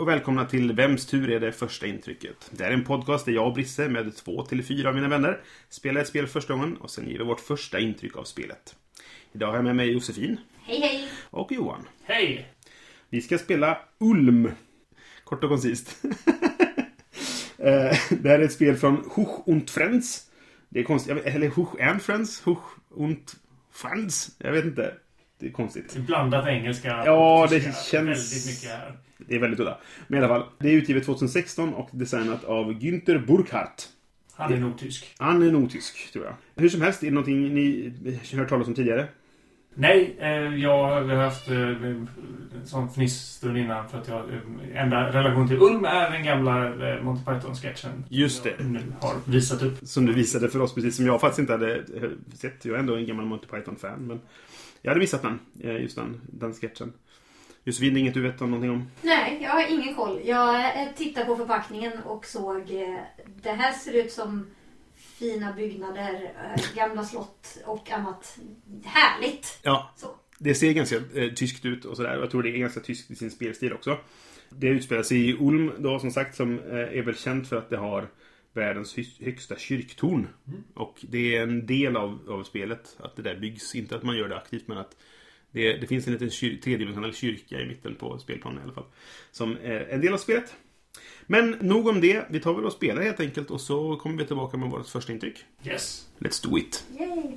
Och välkomna till Vems tur är det första intrycket? Det är en podcast där jag och Brisse med två till fyra av mina vänner spelar ett spel första gången och sen ger vi vårt första intryck av spelet. Idag har jag med mig Josefin Hej hej! och Johan. Hej! Vi ska spela Ulm. Kort och koncist. Eh, det här är ett spel från Huch und Friends. Det är konstigt. Eller Huch and Friends? Huch und Friends? Jag vet inte. Det är konstigt. Blandat engelska Ja, det känns- väldigt mycket här. Det är väldigt udda. Men i alla fall. Det är utgivet 2016 och designat av Günther Burkhardt. Han är nog tysk. Han är nog tysk, tror jag. Hur som helst, är det någonting ni hört talas om tidigare? Nej, eh, jag har haft eh, en sån fnissstund innan för att jag eh, enda relation till Ulm är den gamla eh, Monty Python-sketchen. Just det. Jag nu har visat upp. Som du visade för oss, precis som jag faktiskt inte hade sett. Jag är ändå en gammal Monty Python-fan, men jag hade missat den. eh, Just den, den sketchen. Josefin, inget du vet om någonting om? Nej, jag har ingen koll. Jag tittade på förpackningen och såg... eh, Det här ser ut som fina byggnader, eh, gamla slott och annat härligt. Ja, Så. det ser ganska eh, tyskt ut och sådär. Jag tror det är ganska tyskt i sin spelstil också. Det utspelar sig i Ulm då som sagt som eh, är väl känt för att det har världens högsta kyrktorn. Och det är en del av, av spelet att det där byggs. Inte att man gör det aktivt men att det, det finns en liten kyr, tredimensionell kyrka i mitten på spelplanen i alla fall. Som är en del av spelet. Men nog om det. Vi tar väl och spelar helt enkelt och så kommer vi tillbaka med vårt första intryck. Yes. Let's do it! Yay!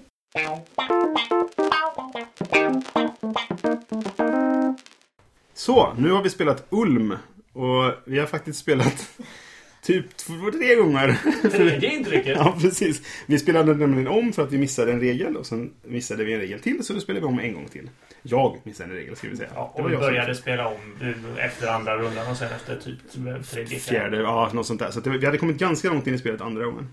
Så, nu har vi spelat Ulm. Och vi har faktiskt spelat typ två, tre gånger. Tredje intrycket. ja, precis. Vi spelade nämligen om för att vi missade en regel och sen missade vi en regel till så då spelade vi om en gång till. Jag missade en regel ska vi säga. Ja, Det och vi började spela om efter andra rundan och sen efter typ tredje, Fjärde, ja, något sånt där. Så det, vi hade kommit ganska långt in i spelet andra gången.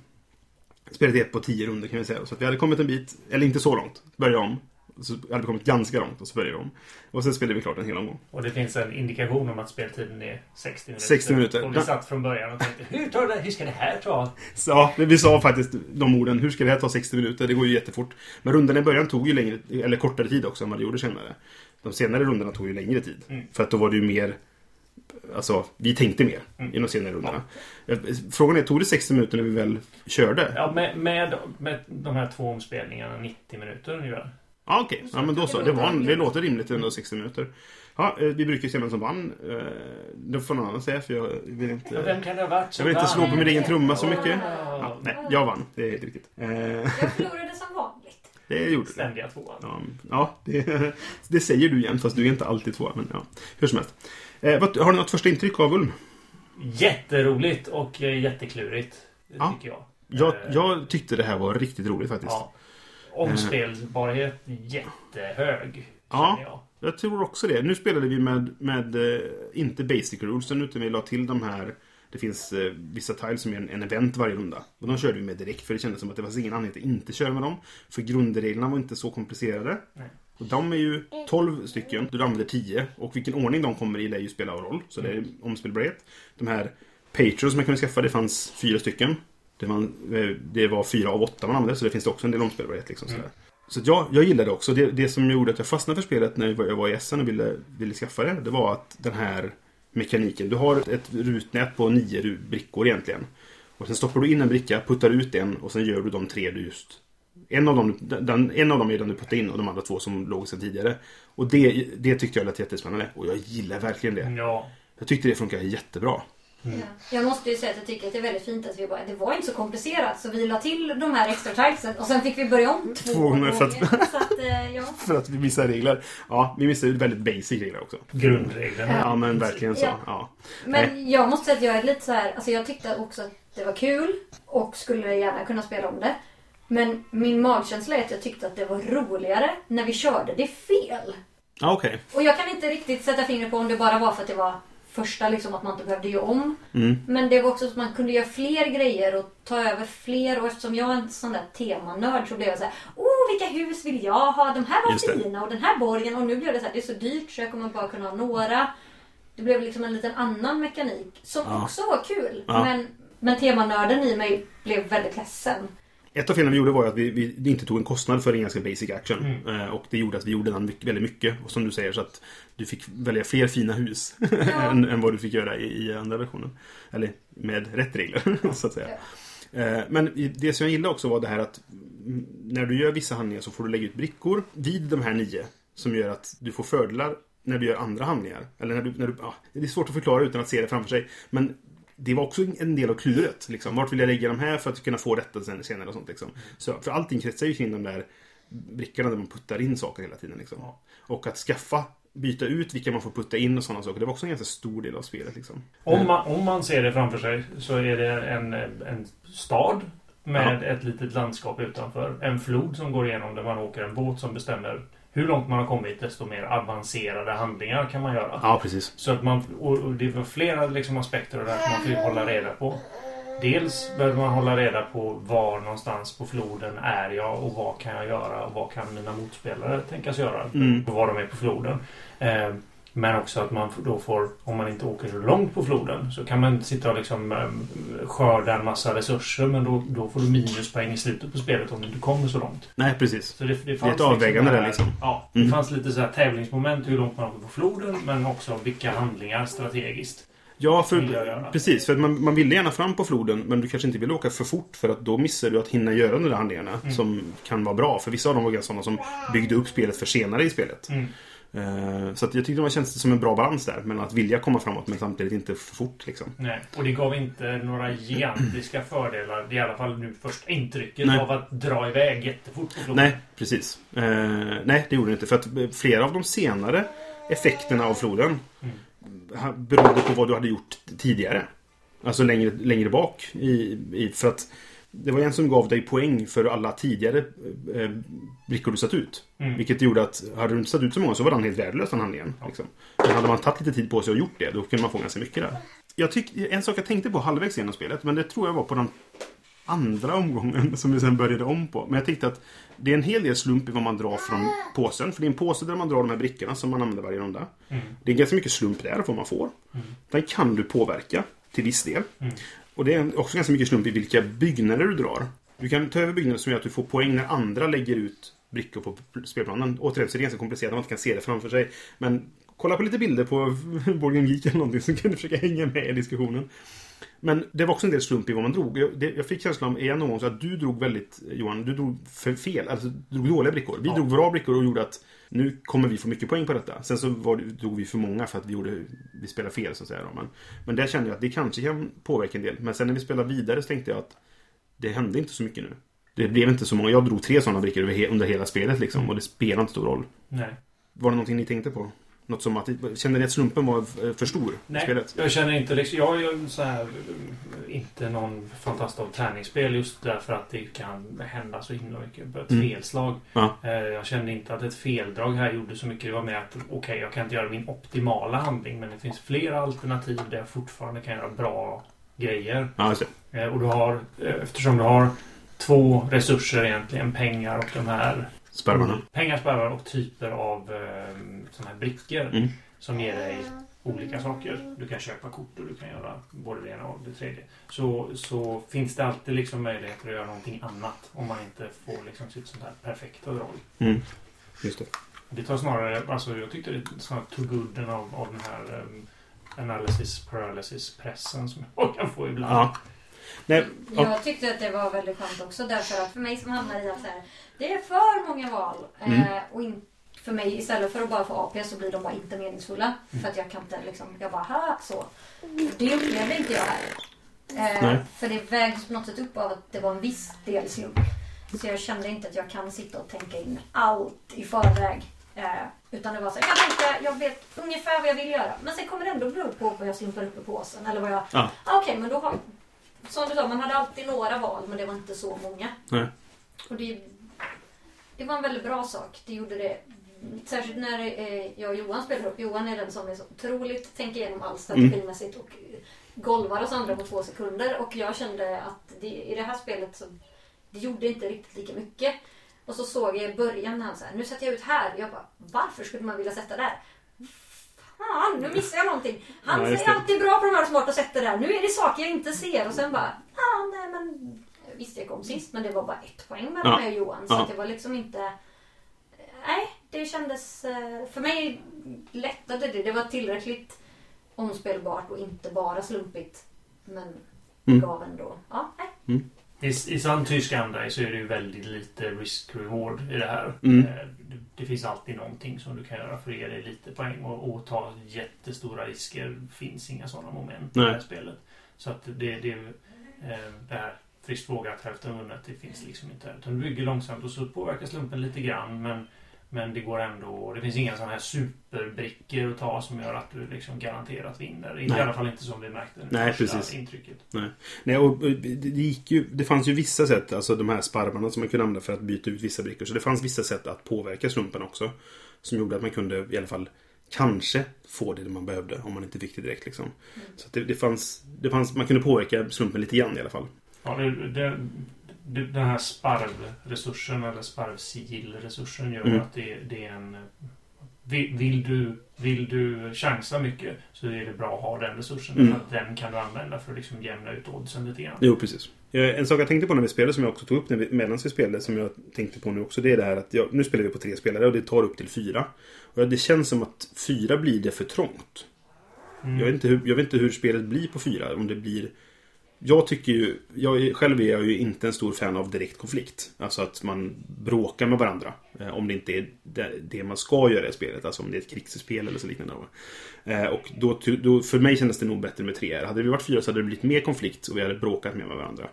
Spelet är ett på tio runder kan vi säga. Så vi hade kommit en bit, eller inte så långt. Började om. Så hade vi kommit ganska långt och så började vi om. Och sen spelade vi klart en hel omgång. Och det finns en indikation om att speltiden är 60 minuter. 60 minuter. Och vi satt från början och tänkte hur, tar det, hur ska det här ta? Så, ja, vi sa faktiskt de orden. Hur ska det här ta 60 minuter? Det går ju jättefort. Men rundorna i början tog ju längre, eller kortare tid också än vad det gjorde senare. De senare rundorna tog ju längre tid. Mm. För att då var det ju mer... Alltså, vi tänkte mer Mm. i de senare rundorna. Frågan är, tog det 60 minuter när vi väl körde? Ja, med, med, med de här två omspelningarna 90 minuter ungefär. Ja, okej. Ja, men då så. Det, var, det låter rimligt ändå 60 minuter. Ja, eh, vi brukar ju se vem som vann. Eh, Det får någon annan säga för jag vill Ja, inte... vem kan det ha varit Jag vill inte slå på min egen trumma så mycket. Ja. Ja, nej, jag vann. Det är helt riktigt. Eh, Jag förlorade som vanligt. Det gjorde du. Ständiga tvåan. Ja, ja det, det säger du igen fast du är inte alltid två. Men ja, hur som helst. Har du något första intryck av Ulm? Jätteroligt och jätteklurigt. Det Ja. tycker jag. Jag, jag tyckte det här var riktigt roligt faktiskt. Ja. Omspelbarhet jättehög. Ja. jag. Jag tror också det. Nu spelade vi med, med eh, inte basic rulesen utan vi la till de här det finns eh, vissa tiles som är en, en event varje runda. Och de körde vi med direkt för det kändes som att det fanns ingen anledning att inte köra med dem. För grundreglerna var inte så komplicerade. Nej. Och de är ju 12 stycken. Du använder 10. Och vilken ordning de kommer i lär ju spela roll. Så det är omspelbarhet. De här Patrons som jag kunde skaffa, det fanns fyra stycken. Det var, eh, det var fyra av åtta man använde, så det finns det också en del omspelbarhet. Liksom, sådär. Så jag, jag gillade det också. Det, det som gjorde att jag fastnade för spelet när jag var- i Essen och ville, ville skaffa det, det var att den här mekaniken. Du har ett rutnät på nio brickor egentligen. Och sen stoppar du in en bricka, puttar ut en och sen gör du de tre du just... En av dem, den, en av dem är den du puttar in och de andra två som låg sedan tidigare. Och det, det tyckte jag lät jättespännande. Och jag gillar verkligen det. Ja. Jag tyckte det funkar jättebra. Ja. Jag måste ju säga att jag tycker att det är väldigt fint att vi bara, det var inte så komplicerat så vi la till de här extra tilesen och sen fick vi börja om två, Två gånger för att- Så att, eh, ja. För att vi missar regler. Ja, vi missar ju väldigt basic regler också. Grundreglerna. Ja, men verkligen så. Ja. Ja. Men jag måste säga att jag är lite så här, alltså jag tyckte också att det var kul och skulle gärna kunna spela om det. Men min magkänsla är att jag tyckte att det var roligare när vi körde det fel. Ja, okej. Och jag kan inte riktigt sätta fingret på om det bara var för att det var första liksom att man inte behövde göra om. Mm. Men det var också så att man kunde göra fler grejer och ta över fler. Och eftersom jag är en sån där temanörd så blev jag så här. Oh, vilka hus vill jag ha? De här Just var det. fina och den här borgen. Och nu blev det så här, det är så dyrt så jag kommer bara kunna ha några. Det blev liksom en liten annan mekanik som Ja. också var kul. Ja. Men, men temanörden i mig blev väldigt ledsen. Ett av felen vi gjorde var att vi, vi inte tog en kostnad för en ganska basic action. Mm. Eh, och det gjorde att vi gjorde den mycket, väldigt mycket. Och som du säger så att du fick välja fler fina hus än, än vad du fick göra i, i andra versionen. Eller med rätt regler, så att säga. Eh, Men det som jag gillade också var det här att när du gör vissa handlingar så får du lägga ut brickor vid de här nio. Som gör att du får fördelar när du gör andra handlingar. Eller när du, när du, ja, det är svårt att förklara utan att se det framför sig. Men det var också en del av kluret. Liksom. Vart vill jag lägga de här för att kunna få detta sen, senare och sånt. Liksom. Så, för allting kretsar ju kring de där brickorna där man puttar in saker hela tiden. Liksom. Ja. Och att skaffa, byta ut vilka man får putta in och sådana saker. Det var också en ganska stor del av spelet. Liksom. Om man, om man ser det framför sig så är det en, en stad med ett litet landskap utanför. En flod som går igenom där man åker en båt som bestämmer hur långt man har kommit desto mer avancerade handlingar kan man göra. Ja, precis. Så att man, och det var flera liksom aspekter av det här som man fick hålla reda på. Dels behöver man hålla reda på var någonstans på floden är jag och vad kan jag göra och vad kan mina motspelare tänkas göra Mm. och var de är på floden. Men också att man då får, om man inte åker så långt på floden, så kan man sitta och liksom eh, skörda en massa resurser men då, då får du minuspoäng i slutet på spelet om du inte kommer så långt. Nej, precis. Så det, det, ett fanns avvägande det där, liksom. Ja, det Mm. fanns lite så här tävlingsmoment hur långt man åker på floden men också vilka handlingar strategiskt. Ja, för, precis. För att man, man ville gärna fram på floden, men du kanske inte vill åka för fort för att då missar du att hinna göra de där handlingarna Mm. som kan vara bra. För vissa av dem var sådana som byggde upp spelet för senare i spelet. Mm. Eh, så jag tyckte det känns som en bra balans där, mellan att vilja komma framåt men samtidigt inte för fort. Liksom. Nej, och det gav inte några gigantiska fördelar. I alla fall nu första intrycket Nej. av att dra iväg jättefort på floden. Nej, precis. Eh, nej, det gjorde det inte. För att flera av de senare effekterna av floden Mm. berodde på vad du hade gjort tidigare. Alltså längre, längre bak. I, i, för att det var en som gav dig poäng för alla tidigare eh, brickor du satt ut. Mm. Vilket gjorde att hade du inte satt ut så många så var den helt värdelös den handlingen. Liksom. Men hade man tagit lite tid på sig och gjort det, då kunde man få ganska mycket där. Jag tyck, en sak jag tänkte på halvvägs genom spelet, men det tror jag var på den andra omgången som vi sen började om på. Men jag tänkte att det är en hel del slump i vad man drar från påsen. För det är en påse där man drar de här brickorna som man använder varje runda. Mm. Det är ganska mycket slump där, vad man får. Den kan du påverka till viss del. Mm. Och det är också ganska mycket slump i vilka byggnader du drar. Du kan ta över byggnader som gör att du får poäng när andra lägger ut brickor på spelplanen. Återigen så är det ganska komplicerat, man inte kan se det framför sig. Men kolla på lite bilder på Borgen Geek eller någonting så kan du försöka hänga med i diskussionen. Men det var också en del slump i vad man drog. Jag, det, jag fick känslan av, igen någon gång, så att du drog väldigt, Johan, du drog för fel. Alltså, du drog dåliga brickor. Vi Ja. drog bra brickor och gjorde att nu kommer vi få mycket poäng på detta. Sen så var, drog vi för många för att vi, gjorde, vi spelade fel så att säga. Men, men där kände jag att det kanske kan påverka en del. Men sen när vi spelade vidare så tänkte jag att det hände inte så mycket nu. Det blev inte så många. Jag drog tre sådana brickor under hela spelet liksom. Och det spelar inte stor roll. Nej. Var det någonting ni tänkte på? Något som att, kände ni att slumpen var för stor Nej, spelet? jag känner inte liksom... Jag är så här... eh, Inte någon fantast av tärningsspel just därför att det kan hända så himla mycket. Ett Mm. felslag. Ja. Eh, Jag kände inte att ett feldrag här gjorde så mycket. Det var mer att okej, jag kan inte göra min optimala handling men det finns flera alternativ där jag fortfarande kan göra bra grejer. Ja. Eh, Och du har, eftersom du har två resurser egentligen, pengar och de här Spermarna. Pengar, sparvar och typer av eh, sådana här brickor Mm. som ger dig olika saker. Du kan köpa kort och du kan göra både det ena och det tredje. Så, så finns det alltid liksom möjligheter att göra någonting annat om man inte får liksom sitt sånt här perfekta drag. Mm. Just det. Det tar snarare, alltså jag tyckte det snarare tog udden av, av den här um, analysis paralysis pressen som jag kan få ibland. Ja. Nej, ja. Jag tyckte att det var väldigt skönt också därför att för mig som hamnar i att så här, det är för många val. Mm. Eh, och in, för mig istället för att bara få AP så blir de bara inte meningsfulla. För att jag kan inte liksom, jag bara ha så. Det upplevde inte jag här. Eh, för det vägs på något sätt upp av att det var en viss del slump. Så jag kände inte att jag kan sitta och tänka in allt i förväg. Eh, utan det var så här, jag, tänkte, jag vet ungefär vad jag vill göra. Men sen kommer det ändå bero på vad jag slumpar upp i påsen. Eller vad jag... Ja. Ah, Okej, men då har... Som du sa, man hade alltid några val men det var inte så många. Nej. Och det, det var en väldigt bra sak. Det gjorde det särskilt när eh, jag och Johan spelar upp. Johan är den som är så otroligt tänker igenom allt strategimässigt och eh, golvar oss andra på två sekunder. Och jag kände att det, i det här spelet så det gjorde inte riktigt lika mycket. Och så såg jag i början när han så här, nu sätter jag ut här. Jag bara, varför skulle man vilja sätta där? Fan, nu missar jag någonting. Han Ja, säger alltid bra på de här smarta sätten där. Nu är det saker jag inte ser. Och sen bara, ja nej men Visst jag kom sist men det var bara ett poäng mellan Ja. mig och Johan. Så Ja. det var liksom inte... Nej, det kändes... eh, För mig lättade det. Det var tillräckligt omspelbart och inte bara slumpigt. Men Mm. gav ändå... Ja, nej. I, I sann tysk anda så är det ju väldigt lite risk-reward i det här. Mm. Eh, Det, det finns alltid någonting som du kan göra för att ge dig lite poäng och, och ta jättestora risker. Finns inga sådana moment i Nej. det här spelet. Så att det, det, eh, det här friskt vågat hälften vunnet, det finns liksom inte. Utan du bygger långsamt och så påverkar slumpen lite grann men men det går ändå... Det finns inga sådana här superbrickor att ta som gör att du liksom garanterat vinner. Nej. I alla fall inte som vi märkte Nej, första precis. intrycket. Nej, och och det, det gick ju, det fanns ju vissa sätt, alltså de här sparvarna som man kunde använda för att byta ut vissa brickor. Så det fanns vissa sätt att påverka slumpen också. Som gjorde att man kunde i alla fall kanske få det man behövde om man inte fick det direkt. Liksom. Så att det, det, fanns, det fanns, man kunde påverka slumpen lite grann i alla fall. Ja, det, det, den här sparvresursen eller sparvsigillresursen gör Mm. att det, det är en... Vill, vill, du, vill du chansa mycket så är det bra att ha den resursen. Mm. För att den kan du använda för att liksom jämna ut oddsen lite grann. Jo, precis. Eh, En sak jag tänkte på när vi spelade, som jag också tog upp när vi, medan vi spelade, som jag tänkte på nu också, det är det här att jag, nu spelar vi på tre spelare och det tar upp till fyra. Och det känns som att fyra blir det för trångt. Mm. Jag vet, inte hur, jag vet inte hur spelet blir på fyra. Om det blir... Jag tycker ju... Jag, själv är jag ju inte en stor fan av direkt konflikt. Alltså att man bråkar med varandra. Eh, om det inte är det, man ska göra i spelet. Alltså om det är ett krigsspel eller så liknande. Eh, och då, då, för mig kändes det nog bättre med tre. Hade vi varit fyra så hade det blivit mer konflikt och vi hade bråkat mer med varandra.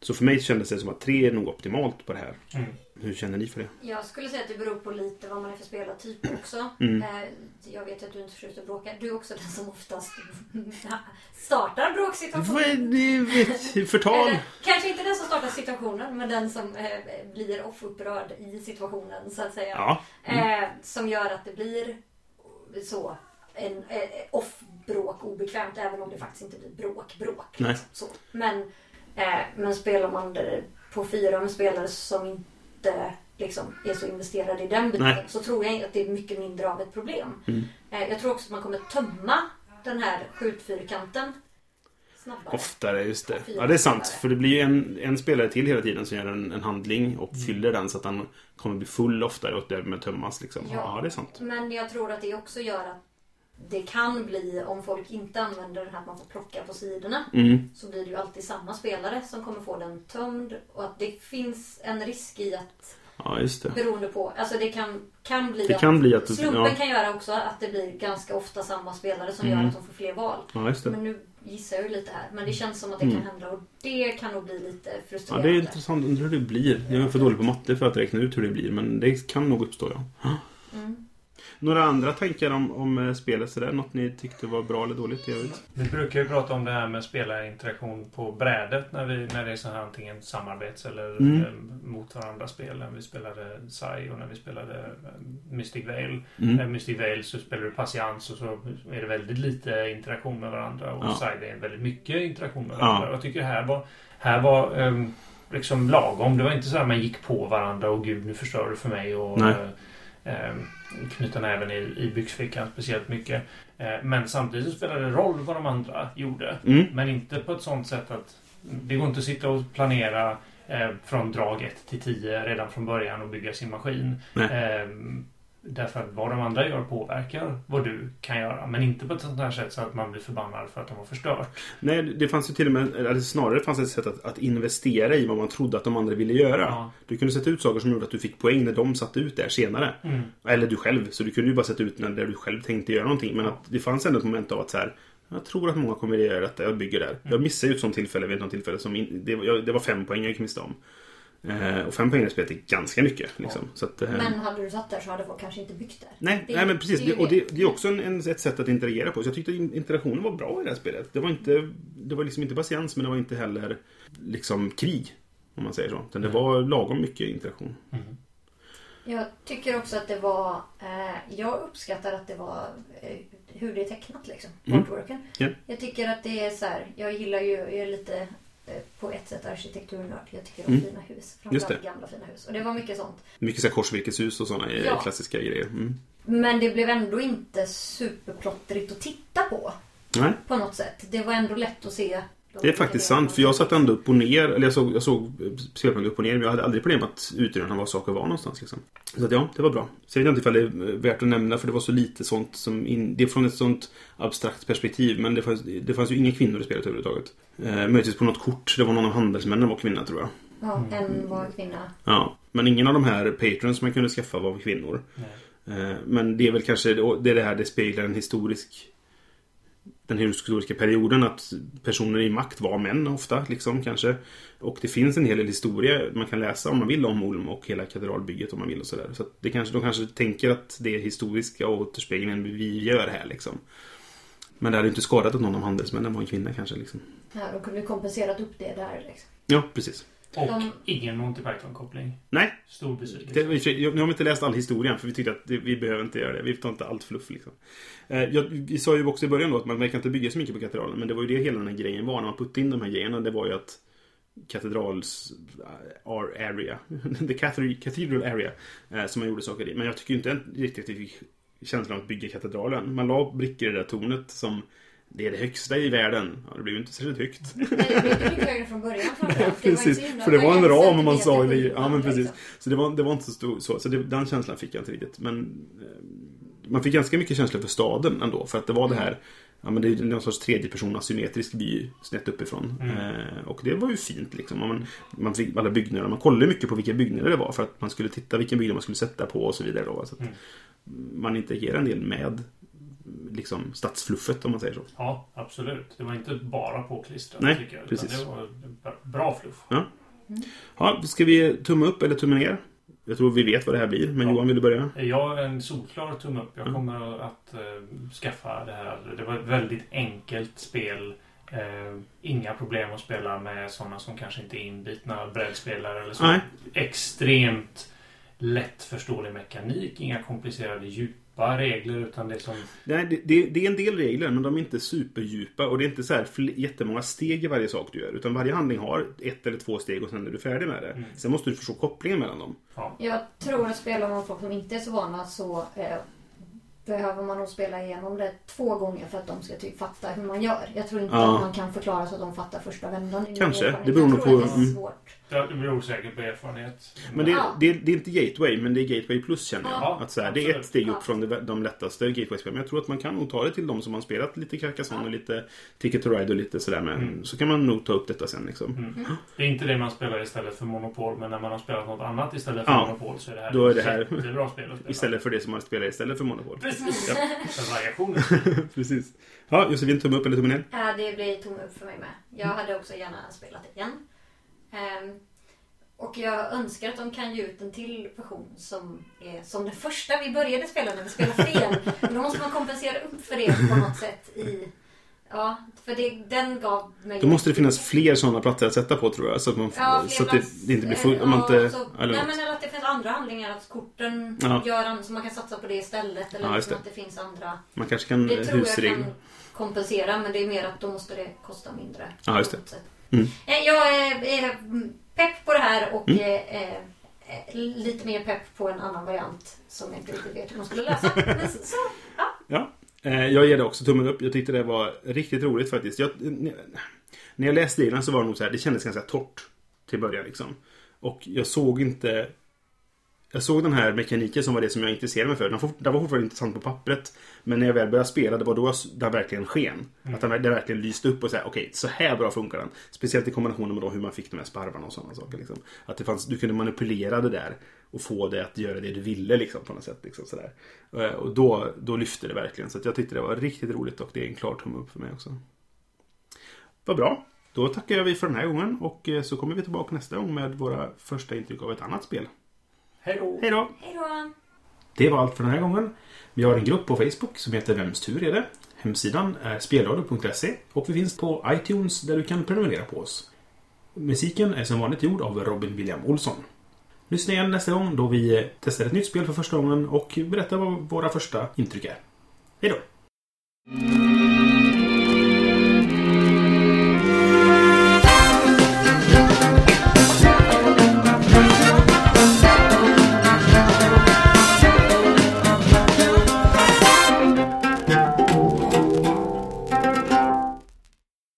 Så för mig kändes det som att tre är nog optimalt på det här. Mm. Hur känner ni för det? Jag skulle säga att det beror på lite vad man är för spelartyp också. Mm. Eh, Jag vet att du inte förtjust att bråka. Du är också den som oftast startar bråksituationer. Förtal! Eller, kanske inte den som startar situationen, men den som eh, blir off-upprörd i situationen, så att säga. Ja. Eh, som gör att det blir så en off-bråk obekvämt, även om det faktiskt inte blir bråk-bråk. Liksom. Men, men spelar man på fyra med spelare som inte liksom, är så investerade i den biten Nej. så tror jag att det är mycket mindre av ett problem. Mm. Eh, jag tror också att man kommer tömma den här skjutfyrkanten snabbare. Oftare, just det. Ja, det är sant. För det blir ju en, en spelare till hela tiden som gör en, en handling och Mm. fyller den så att han kommer bli full oftare och därmed tömmas. Liksom. Ja. Ja. det är sant. Men jag tror att det också gör att det kan bli, om folk inte använder det här att man får plocka på sidorna, Mm. så blir det ju alltid samma spelare som kommer få den tömd. Och att det finns en risk i att, Ja, just det. beroende på, alltså det kan, kan bli Det att, kan bli att... slumpen Ja, kan göra också att det blir ganska ofta samma spelare som Mm. gör att de får fler val. ja just det. Men nu gissar jag ju lite här, men det känns som att det Mm. kan hända och det kan nog bli lite Ja, frustrerande. det är intressant. Undrar hur det blir. Jag är för dålig på matte för att räkna ut hur det blir. Men det kan nog uppstå, ja. Några andra tankar om, om eh, spelet sådär? Något ni tyckte var bra eller dåligt övrigt? Vi brukar ju prata om det här med spelarinteraktion på brädet när, vi, när det är så här antingen samarbets eller Mm. eh, mot varandra spel. När vi spelade Sai och när vi spelade eh, Mystic Vale. Mm. Eh, Mystic Vale så spelar du patiens och så är det väldigt lite interaktion med varandra. Och Ja. Sai det är väldigt mycket interaktion med Ja. varandra. Jag tycker här var, här var ehm, liksom lagom. Det var inte så att man gick på varandra och gud nu förstör du för mig. Och, eh, eh, knyta näven i, i byxfickan speciellt mycket. Eh, men samtidigt så spelade det roll vad de andra gjorde. Mm. Men inte på ett sånt sätt att det går inte att sitta och planera eh, från drag 1 till 10 redan från början och bygga sin maskin. Nej. Därför att vad de andra gör påverkar vad du kan göra. Men inte på ett sånt här sätt så att man blir förbannad för att de har förstört. Nej, det fanns ju till och med, eller snarare fanns det ett sätt att, att investera i vad man trodde att de andra ville göra. Ja. Du kunde sätta ut saker som gjorde att du fick poäng när de satte ut där senare. Mm. Eller du själv. Så du kunde ju bara sätta ut när du själv tänkte göra någonting. Men att det fanns ändå ett moment av att så här. Jag tror att många kommer att göra detta. Jag bygger där. Jag missade ju ett sånt tillfälle vid något tillfälle. Som in, det, var- jag, det var fem poäng jag gick miste om. Eh, och fem poäng i spelet är ganska mycket. Liksom. Så att, eh, Men hade du satt där så hade folk kanske inte byggt där. Nej, Det- nej men precis. det och det, det är också en, en, ett sätt att interagera på. Så jag tyckte in- interaktionen var bra i det här spelet. Det var inte Det var liksom inte patiens men det var inte heller liksom krig. Om man säger så. Utan det Mm. var lagom mycket interaktion. Mm. Jag tycker också att det var... Eh, jag uppskattar att det var eh, hur det är tecknat liksom. Mm. Artworken. Ja. Jag tycker att det är så här. Jag gillar ju, jag är lite på ett sätt arkitekturnörd. Jag tycker om Mm. fina hus. Framförallt gamla fina hus. Och det var mycket sånt. Mycket så korsvirkeshus och sådana Ja. klassiska grejer. Mm. Men det blev ändå inte superplottrigt att titta på. Nej, På något sätt. Det var ändå lätt att se. De det är faktiskt sant. För jag satt ändå upp och ner. Eller jag såg, jag såg spelplanen upp och ner. Men jag hade aldrig problem att utröna var saker var någonstans. Liksom. Så att, ja, det var bra. Sen vet jag inte ifall det är värt att nämna. För det var så lite sånt som... In, det är från ett sånt abstrakt perspektiv. Men det fanns, det fanns ju inga kvinnor i spelet överhuvudtaget. Eh, möjligtvis på något kort. Det var någon av handelsmännen var kvinna tror jag. Ja, en var kvinna. Ja, men ingen av de här patrons som man kunde skaffa var kvinnor. Nej. Eh, Men det är väl kanske det är det här det speglar en historisk den historiska perioden att personer i makt var män ofta liksom kanske. Och det finns en hel del historia man kan läsa om man vill om Olm och hela katedralbygget om man vill och sådär. Så det kanske, de kanske tänker att det är historiska återspeglingen vi gör här liksom. Men det hade inte skadat att någon av handelsmännen var en kvinna kanske liksom. Ja, de kunde kompenserat upp det där liksom. Ja, precis. Och De- ingen Monty Python-koppling. Nej, Stor besvikelse. Nu har vi inte läst all historia för vi tyckte att det, vi behöver inte göra det. Vi tar inte allt fluff liksom. Eh, jag, vi sa ju också i början då att man verkar inte bygga så mycket på katedralen. Men det var ju det hela den här grejen var när man puttade in de här grejerna. Det var ju att katedrals eh, area, the cathedral, area, eh, som man gjorde saker i. Men jag tycker inte riktigt att vi fick känslan av att bygga katedralen. Man la brickor i det där tornet som det är det högsta i världen. Ja, det blev ju inte särskilt högt. Men det blev inte mycket högre från början. Det inte precis. himla- För det var en ram man sa i det. Ja, men ytan, precis. liksom. Så det var, det var inte så stor så. Så det, den känslan fick jag inte riktigt. Men eh, man fick ganska mycket känsla för staden ändå. För att det var det här Ja men det är någon sorts tredje person asymmetrisk by snett uppifrån. Mm. Eh, och det var ju fint liksom. Och Man, man fick alla byggnader. Man kollade mycket på vilka byggnader det var. För att man skulle titta vilken byggnad man skulle sätta på och så vidare. Då, så att Mm. Man interagerar en del med liksom stadsfluffet om man säger så. Ja, absolut. Det var inte bara påklistrat Nej, tycker jag. precis. Det var bra fluff. Ja, ska vi tumma upp eller tumma ner? Jag tror vi vet vad det här blir. Men Ja. Johan vill du börja? Jag en solklar tumme upp. Jag Mm. kommer att eh, skaffa det här. Det var ett väldigt enkelt spel. Eh, inga problem att spela med sådana som kanske inte är inbitna brädspelare eller så. Nej. Extremt lättförståelig mekanik. Inga komplicerade djupa regler utan det som... Nej, det, det, det är en del regler men de är inte superdjupa och det är inte så här jättemånga steg i varje sak du gör. Utan varje handling har ett eller två steg och sen är du färdig med det. Mm. Sen måste du förstå kopplingen mellan dem. Ja, Jag tror att spelar man folk som inte är så vana så eh, behöver man nog spela igenom det två gånger för att de ska typ fatta hur man gör. Jag tror inte Ja. att man kan förklara så att de fattar första vändan. Kanske. Det beror nog på- det är mm. svårt. det beror säkert på erfarenhet. Men det, Ja. det, det är inte Gateway, men det är Gateway Plus känner jag. Ja, att så här, det är ett steg upp Ja. från de, de lättaste Gateway-spelen. Men jag tror att man kan nog ta det till de som har spelat lite Carcassonne och lite Ticket to Ride och lite sådär. Men Mm. Så kan man nog ta upp detta sen liksom. Mm. Det är inte det man spelar istället för Monopol, men när man har spelat något annat istället för Ja. Monopol så är det här Då är det ett här- jättebra spel att spela. Istället för det som man spelar istället för Monopol. Precis! Ja. För variationen. Precis. Ja, Josefin, tumme upp eller tumme ner? Ja, det blir tumme upp för mig med. Jag hade också gärna spelat igen. Ehm, och jag önskar att de kan ge ut en till version som är som den första vi började spela när vi spelade fel. Men då måste man kompensera upp för det på något sätt i... Ja, för det, den gav mig... Då måste det finnas fler sådana plattor att sätta på tror jag. Så att, man, Ja, så att det, det inte blir fullt. Man Ja, inte... så- eller nej något. men eller att det finns andra handlingar. Att korten Ja. gör så man kan satsa på det istället. Eller Ja, liksom att det finns andra. Man kanske kan Det tror jag kan kompensera men det är mer att då måste det kosta mindre. Ja, just det. Mm. Eh, Jag är är pepp på det här och Mm. eh, eh, lite mer pepp på en annan variant som jag inte riktigt vet hur man skulle lösa. Men så, så, ja. Eh, jag ger det också tummen upp. Jag tyckte det var riktigt roligt faktiskt. Jag, när jag läste reglerna så var det nog så här, det kändes ganska torrt till början liksom. Och jag såg inte... Jag såg den här mekaniken som var det som jag intresserade mig för. Den, for, den var fortfarande intressant på pappret. Men när jag väl började spela, det var då den verkligen sken. Att den, den verkligen lyste upp och här, okej, så här bra funkar den. Speciellt i kombination med då hur man fick de här sparvarna och sådana saker. Liksom. Att det fanns, du kunde manipulera det där och få det att göra det du ville liksom, på något sätt. Liksom, sådär. Eh, Och då, då lyfte det verkligen. Så jag tyckte det var riktigt roligt och det är en klar tumme upp för mig också. Vad bra. Då tackar jag vi för den här gången och eh, så kommer vi tillbaka nästa gång med våra första intryck av ett annat spel. Hej då! Hej! Det var allt för den här gången. Vi har en grupp på Facebook som heter Vems tur är det? Hemsidan är spelradio.se och vi finns på iTunes där du kan prenumerera på oss. Musiken är som vanligt gjord av Robin William Olsson. Lyssna igen nästa gång då vi testar ett nytt spel för första gången och berättar vad våra första intryck är. Hej då!